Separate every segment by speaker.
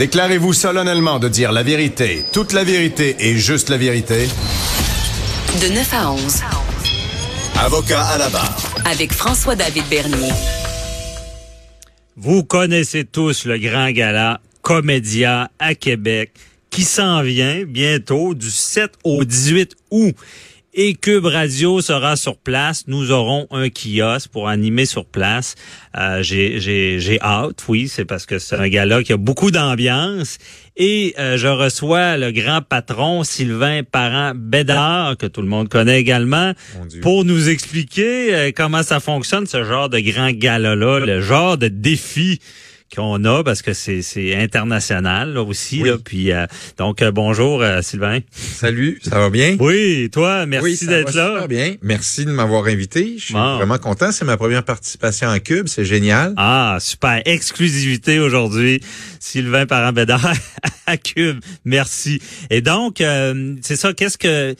Speaker 1: Déclarez-vous solennellement de dire la vérité, toute la vérité et juste la vérité.
Speaker 2: De 9 à 11.
Speaker 1: Avocat à la barre.
Speaker 2: Avec François-David Bernier.
Speaker 3: Vous connaissez tous le grand gala Comédia à Québec qui s'en vient bientôt du 7 au 18 août et Cube Radio sera sur place. Nous aurons un kiosque pour animer sur place. Euh, j'ai hâte, oui, c'est parce que c'est un gala qui a beaucoup d'ambiance. Et euh, je reçois le grand patron Sylvain Parent-Bédard, que tout le monde connaît également, pour nous expliquer euh, comment ça fonctionne, ce genre de grand gala-là, le genre de défi qu'on a parce que c'est c'est international là, aussi là puis euh, donc euh, bonjour euh, Sylvain.
Speaker 4: Salut, ça va bien?
Speaker 3: Oui, toi, merci d'être là.
Speaker 4: Super bien. Merci de m'avoir invité. Je suis vraiment content, c'est ma première participation en Cube, c'est génial.
Speaker 3: Ah, super exclusivité aujourd'hui. Sylvain Parent-Bédard à Cube. Merci. Et donc c'est ça qu'est-ce que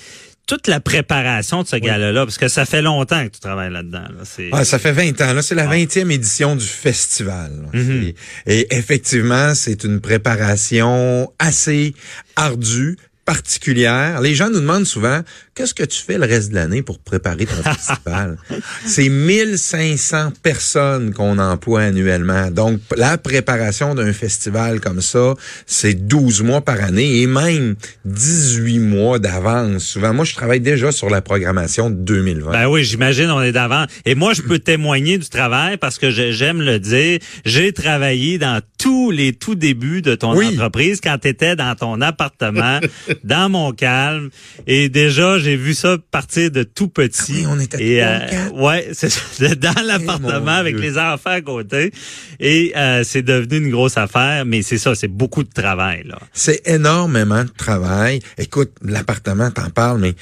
Speaker 3: toute la préparation de ce gala-là, parce que ça fait longtemps que tu travailles là-dedans.
Speaker 4: ah, ça fait 20 ans. Là, c'est la 20e ah. édition du festival. Mm-hmm. Et effectivement, c'est une préparation assez ardue, particulière. Les gens nous demandent souvent qu'est-ce que tu fais le reste de l'année pour préparer ton festival? C'est 1500 personnes qu'on emploie annuellement. Donc la préparation d'un festival comme ça, c'est 12 mois par année et même 18 mois d'avance. Souvent moi je travaille déjà sur la programmation de 2020.
Speaker 3: Ben oui, j'imagine on est d'avant et moi je peux témoigner du travail parce que j'aime le dire, j'ai travaillé dans tous les tout débuts de ton entreprise quand tu étais dans ton appartement dans mon calme. Et déjà, j'ai vu ça partir de tout petit.
Speaker 4: Ah on était
Speaker 3: et, euh, ouais, c'est dans eh, l'appartement avec les enfants à côté. Et euh, c'est devenu une grosse affaire, mais c'est ça, c'est beaucoup de travail là.
Speaker 4: C'est énormément de travail. Écoute, l'appartement, t'en parles, mais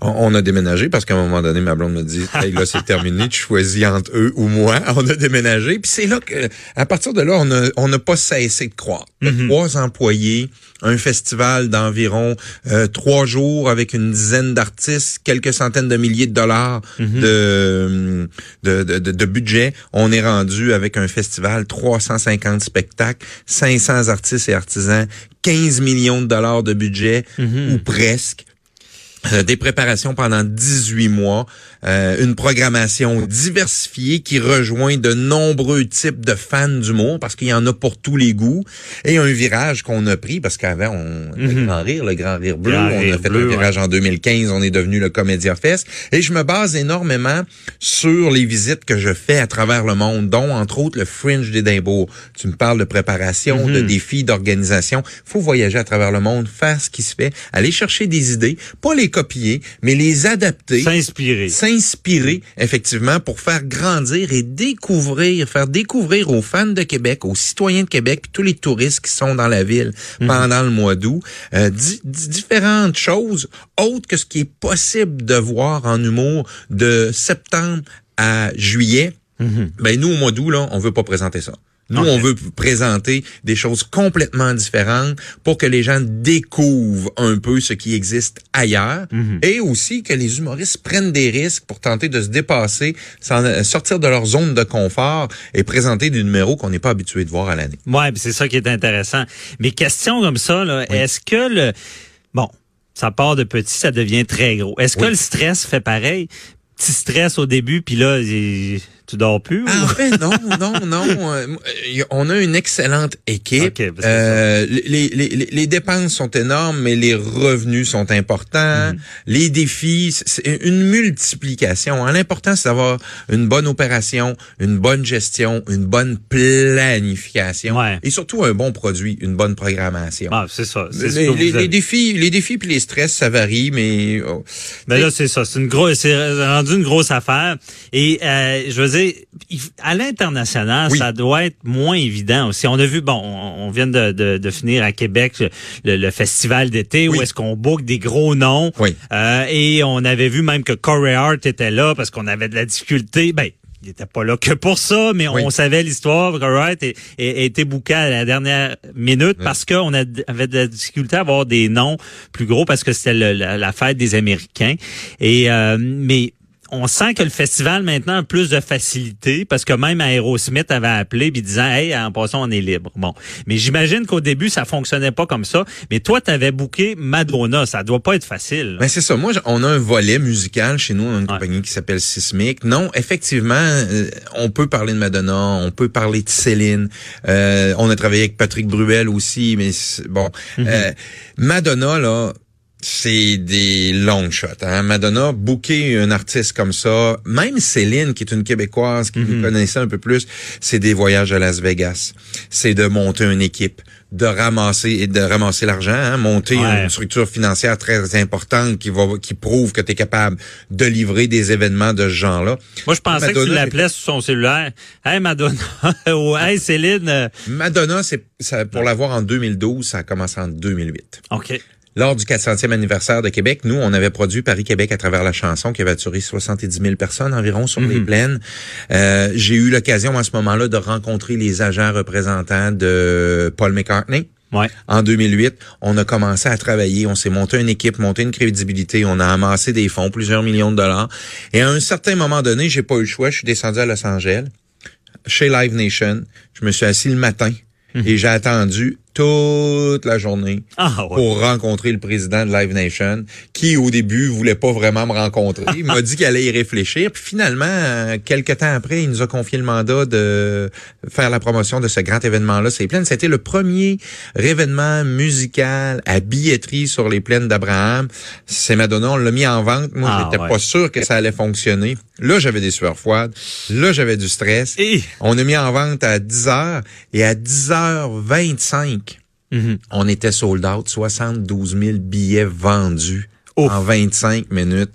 Speaker 4: on, a déménagé parce qu'à un moment donné, ma blonde me dit, hey, là, c'est terminé, tu choisis entre eux ou moi. On a déménagé, puis c'est là que, à partir de là, on n'a pas cessé de croire. Mm-hmm. Trois employés, un festival d'environ euh, trois jours avec une dizaine d'artistes, quelques centaines de milliers de dollars mhm. de, de, de, de, budget. On est rendu avec un festival, 350 spectacles, 500 artistes et artisans, 15 millions de dollars de budget, mhm. ou presque. Euh, des préparations pendant 18 mois, euh, une programmation diversifiée qui rejoint de nombreux types de fans d'humour parce qu'il y en a pour tous les goûts et un virage qu'on a pris parce qu'avant on le mhm. grand rire, le grand rire bleu, on a fait un virage en 2015, on est devenu le Comédia Fest et je me base énormément sur les visites que je fais à travers le monde, dont entre autres le Fringe d'Édimbourg. Tu me parles de préparation, de mhm. défis, d'organisation. Faut voyager à travers le monde, faire ce qui se fait, aller chercher des idées, pas les copier, mais les adapter.
Speaker 3: S'inspirer.
Speaker 4: S'inspirer, effectivement, pour faire grandir et découvrir, faire découvrir aux fans de Québec, aux citoyens de Québec, puis tous les touristes qui sont dans la ville mhm. pendant le mois d'août, euh, différentes choses autres que ce qui est possible de voir en humour de septembre à juillet. Mhm. Ben nous, au mois d'août, là, on veut pas présenter ça. Nous, on veut présenter des choses complètement différentes pour que les gens découvrent un peu ce qui existe ailleurs mhm. et aussi que les humoristes prennent des risques pour tenter de se dépasser, sortir de leur zone de confort et présenter des numéros qu'on n'est pas habitué de voir à l'année.
Speaker 3: Ouais, c'est ça qui est intéressant. Mais question comme ça, est-ce que le bon, ça part de petit, ça devient très gros. Est-ce que le stress fait pareil? Petit stress au début, puis là, tu dors plus?
Speaker 4: Ah, en fait, non, non, non. Euh, on a une excellente équipe. euh, les, les, les, dépenses sont énormes, mais les revenus sont importants. Mhm. Les défis, c'est une multiplication. Hein. L'important, c'est d'avoir une bonne opération, une bonne gestion, une bonne planification et surtout un bon produit, une bonne programmation.
Speaker 3: Ah, c'est ça.
Speaker 4: Les, les, défis, les défis puis les stress, ça varie, mais. Oh,
Speaker 3: mais là, c'est ça. C'est une grosse, c'est rendu une grosse affaire. Et euh, je veux à l'international, ça doit être moins évident aussi. On a vu, bon, on, vient de, de, finir à Québec le, festival d'été où est-ce qu'on book des gros noms. Euh, et on avait vu même que Corey Hart était là parce qu'on avait de la difficulté. Ben, il était pas là que pour ça, mais on savait l'histoire. Hart et, et, était booké à la dernière minute parce qu'on avait de la difficulté à avoir des noms plus gros parce que c'était la, fête des Américains. Et euh, mais on sent que le festival maintenant a plus de facilité parce que même Aerosmith avait appelé puis disant hey en passant on est libre. Bon, mais j'imagine qu'au début ça fonctionnait pas comme ça. Mais toi tu avais booké Madonna, ça doit pas être facile.
Speaker 4: Ben c'est ça. Moi on a un volet musical chez nous, on a une compagnie qui s'appelle Sismic. Non, effectivement, euh, on peut parler de Madonna, on peut parler de Céline. Euh, on a travaillé avec Patrick Bruel aussi, mais bon,
Speaker 3: Mhm.
Speaker 4: euh, Madonna là c'est des long shots. Hein? Madonna, booker un artiste comme ça, même Céline, qui est une Québécoise, qui nous connaissait un peu plus, c'est des voyages à Las Vegas. C'est de monter une équipe, de ramasser et de ramasser l'argent, hein? monter
Speaker 3: Ouais.
Speaker 4: une structure financière très importante qui va qui prouve que tu es capable de livrer des événements de ce genre-là.
Speaker 3: Moi je pensais que tu
Speaker 4: Madonna,
Speaker 3: l'appelais sur son cellulaire. Hey Madonna ou Hey Céline. euh,
Speaker 4: Madonna, c'est ça, pour l'avoir en 2012, ça a commencé en 2008.
Speaker 3: OK.
Speaker 4: Lors du 400e anniversaire de Québec, nous, on avait produit Paris-Québec à travers la chanson qui avait attiré 70 000 personnes environ sur les plaines. Euh, J'ai eu l'occasion à ce moment-là de rencontrer les agents représentants de Paul McCartney.
Speaker 3: Ouais.
Speaker 4: En 2008, on a commencé à travailler, on s'est monté une équipe, monté une crédibilité, on a amassé des fonds, plusieurs millions de dollars. Et à un certain moment donné, j'ai pas eu le choix, je suis descendu à Los Angeles, chez Live Nation. Je me suis assis le matin et j'ai attendu toute la journée
Speaker 3: Ah ouais.
Speaker 4: pour rencontrer le président de Live Nation, qui au début voulait pas vraiment me rencontrer. Il m'a dit qu'il allait y réfléchir. Puis finalement, euh, quelques temps après, il nous a confié le mandat de faire la promotion de ce grand événement-là. C'est plaines. C'était le premier événement musical à billetterie sur les plaines d'Abraham. C'est Madonna. On l'a mis en vente. Moi,
Speaker 3: Ah,
Speaker 4: j'étais
Speaker 3: ouais.
Speaker 4: pas sûr que ça allait fonctionner. Là, j'avais des sueurs froides. Là, j'avais du stress.
Speaker 3: Et
Speaker 4: On a mis en vente à 10 heures et à 10h25,
Speaker 3: Mhm.
Speaker 4: on était sold out, 72 000 billets vendus
Speaker 3: Ouf.
Speaker 4: en 25 minutes.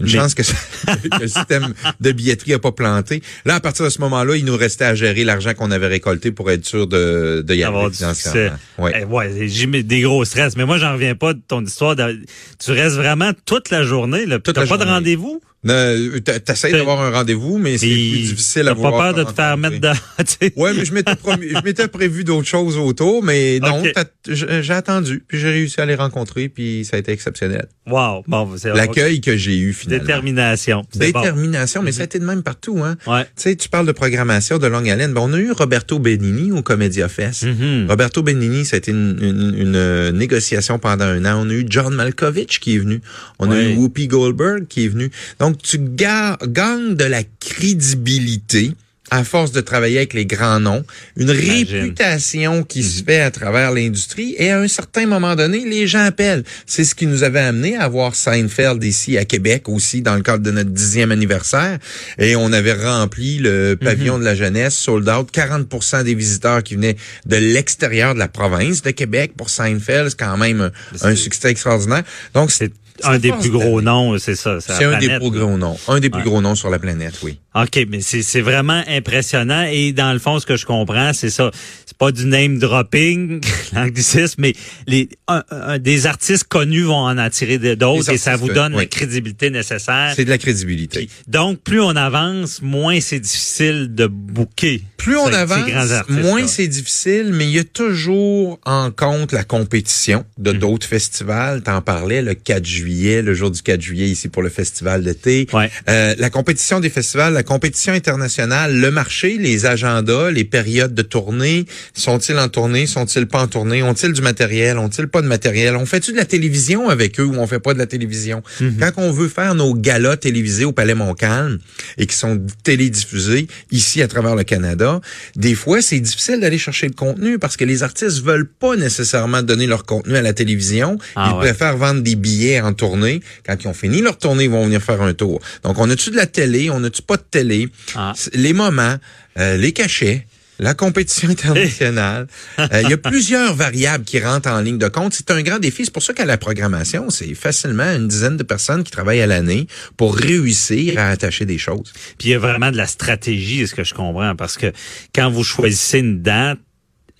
Speaker 4: Une
Speaker 3: Mais-
Speaker 4: chance que, ça- que le système de billetterie a pas planté. Là, à partir de ce moment-là, il nous restait à gérer l'argent qu'on avait récolté pour être sûr de, de y
Speaker 3: avoir du succès.
Speaker 4: Ouais.
Speaker 3: Eh, ouais, j'ai mis des gros stress. Mais moi, j'en reviens pas de ton histoire. de- tu restes vraiment toute la journée. Là.
Speaker 4: Toute la
Speaker 3: pas de rendez-vous?
Speaker 4: T'a- T'essayes d'avoir un rendez-vous, mais c'est plus difficile à
Speaker 3: T'as pas
Speaker 4: vouloir
Speaker 3: peur de
Speaker 4: te
Speaker 3: faire mettre dans...
Speaker 4: Ouais, mais je m'étais promis- je m'étais prévu d'autres choses autour, mais non, j'ai attendu, puis j'ai réussi à les rencontrer, puis ça a été exceptionnel.
Speaker 3: Wow. Bon, c'est
Speaker 4: L'accueil que j'ai eu finalement.
Speaker 3: Détermination. Bon.
Speaker 4: Détermination, mais ça a été de même partout. Hein?
Speaker 3: Ouais.
Speaker 4: Tu sais, tu parles de programmation de longue haleine. Bon, on a eu Roberto Benigni au Comédia Fest.
Speaker 3: Mhm.
Speaker 4: Roberto Benigni, ça a été une, une- une, euh, négociation pendant un an. On a eu John Malkovich qui est venu. On a eu Whoopi Goldberg qui est venu. Donc, tu ga- gagnes de la crédibilité à force de travailler avec les grands noms, une réputation qui
Speaker 3: Mhm.
Speaker 4: se fait à travers l'industrie et à un certain moment donné, les gens appellent. C'est ce qui nous avait amené à voir Seinfeld ici à Québec aussi dans le cadre de notre dixième anniversaire et on avait rempli le pavillon de la jeunesse, sold out, 40% des visiteurs qui venaient de l'extérieur de la province de Québec pour Seinfeld, c'est quand même un, un succès extraordinaire. Donc c'est
Speaker 3: Un des plus gros noms, c'est ça. C'est
Speaker 4: un des plus gros noms, un des plus gros noms sur la planète, oui.
Speaker 3: OK, mais c'est vraiment impressionnant et dans le fond ce que je comprends c'est ça, c'est pas du name dropping l'anglicisme mais les un- un- des artistes connus vont en attirer d'autres et ça vous donne
Speaker 4: oui.
Speaker 3: la crédibilité nécessaire.
Speaker 4: C'est de la crédibilité.
Speaker 3: Puis, donc plus on avance, moins c'est difficile de booker.
Speaker 4: Plus on avance, moins c'est difficile, mais il y a toujours en compte la compétition
Speaker 3: Mhm.
Speaker 4: de d'autres festivals. T'en parlais le 4 juillet, le jour du 4 juillet ici pour le festival d'été.
Speaker 3: Ouais.
Speaker 4: Euh, la compétition des festivals, la compétition internationale, le marché, les agendas, les périodes de tournée. Sont-ils en tournée? Sont-ils pas en tournée? Ont-ils du matériel? Ont-ils pas de matériel? On fait-tu de la télévision avec eux ou on fait pas de la télévision?
Speaker 3: Mhm.
Speaker 4: Quand on veut faire nos galas télévisés au Palais Montcalm et qui sont télédiffusés ici à travers le Canada, des fois, c'est difficile d'aller chercher le contenu parce que les artistes veulent pas nécessairement donner leur contenu à la télévision.
Speaker 3: Ah
Speaker 4: ils
Speaker 3: ouais.
Speaker 4: préfèrent vendre des billets en tournée. Quand ils ont fini leur tournée, ils vont venir faire un tour. Donc, on a-tu de la télé? On a-tu pas de télé?
Speaker 3: Ah.
Speaker 4: Les moments, euh, les cachets, la compétition internationale. Euh, Il y a plusieurs variables qui rentrent en ligne de compte. C'est un grand défi. C'est pour ça qu'à la programmation, c'est facilement une dizaine de personnes qui travaillent à l'année pour réussir à attacher des choses.
Speaker 3: Puis il y a vraiment de la stratégie, est ce que je comprends, parce que quand vous choisissez une date,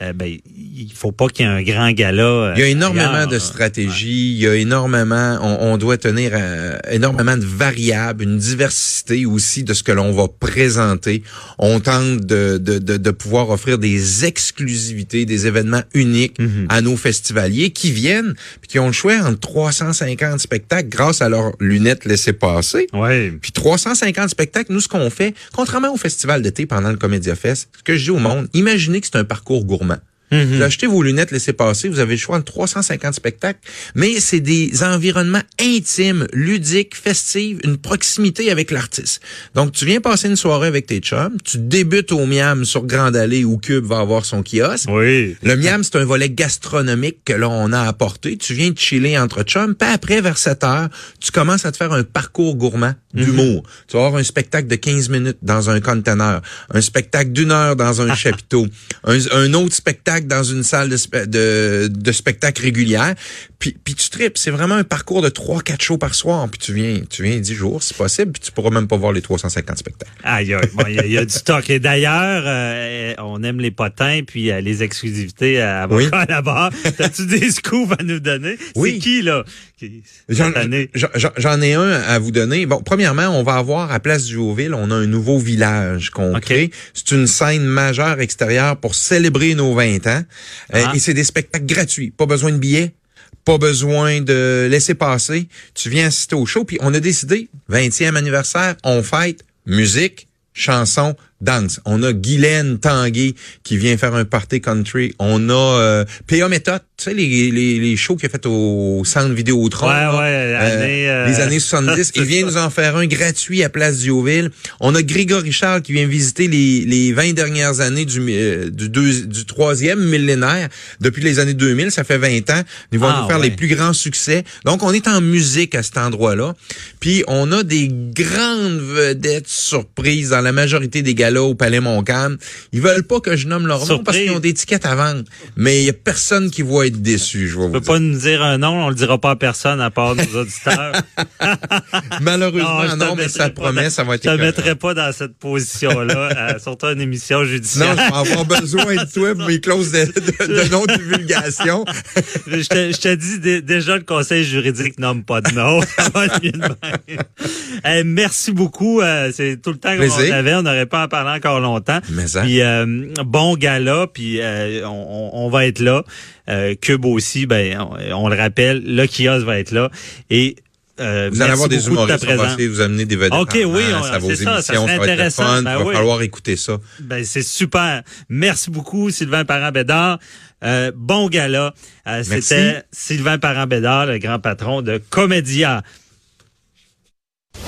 Speaker 3: euh, ben, il faut pas qu'il y ait un grand gala. euh,
Speaker 4: Il y a énormément de stratégies, il y a énormément, on, on doit tenir euh, énormément de variables, une diversité aussi de ce que l'on va présenter. On tente de, de, de, de pouvoir offrir des exclusivités, des événements uniques
Speaker 3: Mhm.
Speaker 4: à nos festivaliers qui viennent, puis qui ont le choix entre 350 spectacles grâce à leurs lunettes laissées passer.
Speaker 3: Ouais.
Speaker 4: Puis 350 spectacles, nous, ce qu'on fait, contrairement au festival d'été pendant le Comédia Fest, ce que je dis au monde, imaginez que c'est un parcours gourmand.
Speaker 3: Mhm.
Speaker 4: Vous achetez vos lunettes, laissez passer, vous avez le choix de 350 spectacles, mais c'est des environnements intimes, ludiques, festifs, une proximité avec l'artiste. Donc, tu viens passer une soirée avec tes chums, tu débutes au Miam sur Grande Allée où Cube va avoir son kiosque.
Speaker 3: Oui.
Speaker 4: Le Miam, c'est un volet gastronomique que l'on a apporté. Tu viens de chiller entre chums, puis après, vers 7 heures, tu commences à te faire un parcours gourmand d'humour. Tu vas avoir un spectacle de 15 minutes dans un conteneur, un spectacle d'une heure dans un chapiteau, un, un autre spectacle dans une salle de, spe- de, de spectacle régulière, puis, puis tu tripes. C'est vraiment un parcours de 3-4 shows par soir, puis tu viens, tu viens 10 jours, c'est possible, puis tu pourras même pas voir les 350 spectacles.
Speaker 3: Aïe, aïe. Bon, il y, a- il y a du stock. Et d'ailleurs, euh, on aime les potins, puis euh, les exclusivités à
Speaker 4: Oui.
Speaker 3: Là-bas. T'as-tu des scoops à nous donner?
Speaker 4: Oui.
Speaker 3: C'est qui, là?
Speaker 4: J'en ai un à vous donner. Bon, premièrement, on va avoir à Place du Haut-Ville, on a un nouveau village qu'on crée. C'est une scène majeure extérieure pour célébrer nos 20 ans. Euh,
Speaker 3: Ah.
Speaker 4: et c'est des spectacles gratuits. Pas besoin de billets. Pas besoin de laisser passer. Tu viens assister au show. Puis on a décidé, 20e anniversaire, on fête musique, chanson, danse. On a Guylaine Tanguay qui vient faire un party country. On a euh, P.A. Méthode, tu sais, les, les, les shows qu'il a fait au centre Vidéotron.
Speaker 3: Ouais,
Speaker 4: là.
Speaker 3: ouais, année, euh,
Speaker 4: les années 70. Il vient nous en faire un gratuit à Place du Haut-Ville. On a Grégory Charles qui vient visiter les, les 20 dernières années du, euh, du, deux- du troisième millénaire. Depuis les années 2000, ça fait 20 ans. Ils vont
Speaker 3: Ah,
Speaker 4: nous faire
Speaker 3: ouais.
Speaker 4: les plus grands succès. Donc, on est en musique à cet endroit-là. Puis, on a des grandes vedettes surprises dans la majorité des galas au Palais Montcalm. Ils veulent pas que je nomme leur nom parce
Speaker 3: Surprise.
Speaker 4: qu'ils ont des tickets à vendre. Mais il y a personne qui va être déçu, je vais vous
Speaker 3: pas nous dire un nom, on le dira pas à personne à part nos auditeurs.
Speaker 4: Malheureusement,
Speaker 3: te
Speaker 4: non, mais ça promet,
Speaker 3: dans-
Speaker 4: ça va être
Speaker 3: Je te mettrai pas dans cette position-là, euh, surtout une émission
Speaker 4: Non,
Speaker 3: judiciaire.
Speaker 4: je vais avoir besoin de toi pour mes clauses de, de, de non-divulgation.
Speaker 3: je, te, je te dis dé- déjà le conseil juridique nomme pas de nom. Eh, merci beaucoup. euh, c'est tout le temps qu'on avait. On n'aurait pas en parler encore longtemps.
Speaker 4: Mais ça.
Speaker 3: Puis euh, bon gala. Puis euh, on, on va être là. Euh, Cube aussi. Ben on, on le rappelle. Le kiosque va être là. Et euh,
Speaker 4: Vous allez avoir des humoristes, essayer de vous amener des vedettes
Speaker 3: OK,
Speaker 4: en
Speaker 3: oui,
Speaker 4: masse
Speaker 3: on-
Speaker 4: à vos
Speaker 3: ça, ça
Speaker 4: émissions, ça va être
Speaker 3: intéressant.
Speaker 4: fun,
Speaker 3: Ben
Speaker 4: il va
Speaker 3: oui.
Speaker 4: falloir écouter ça.
Speaker 3: Ben, c'est super. Merci beaucoup, Sylvain Parent-Bédard. Euh, bon gala. Euh. C'était Sylvain Parent-Bédard, le grand patron de Comédia.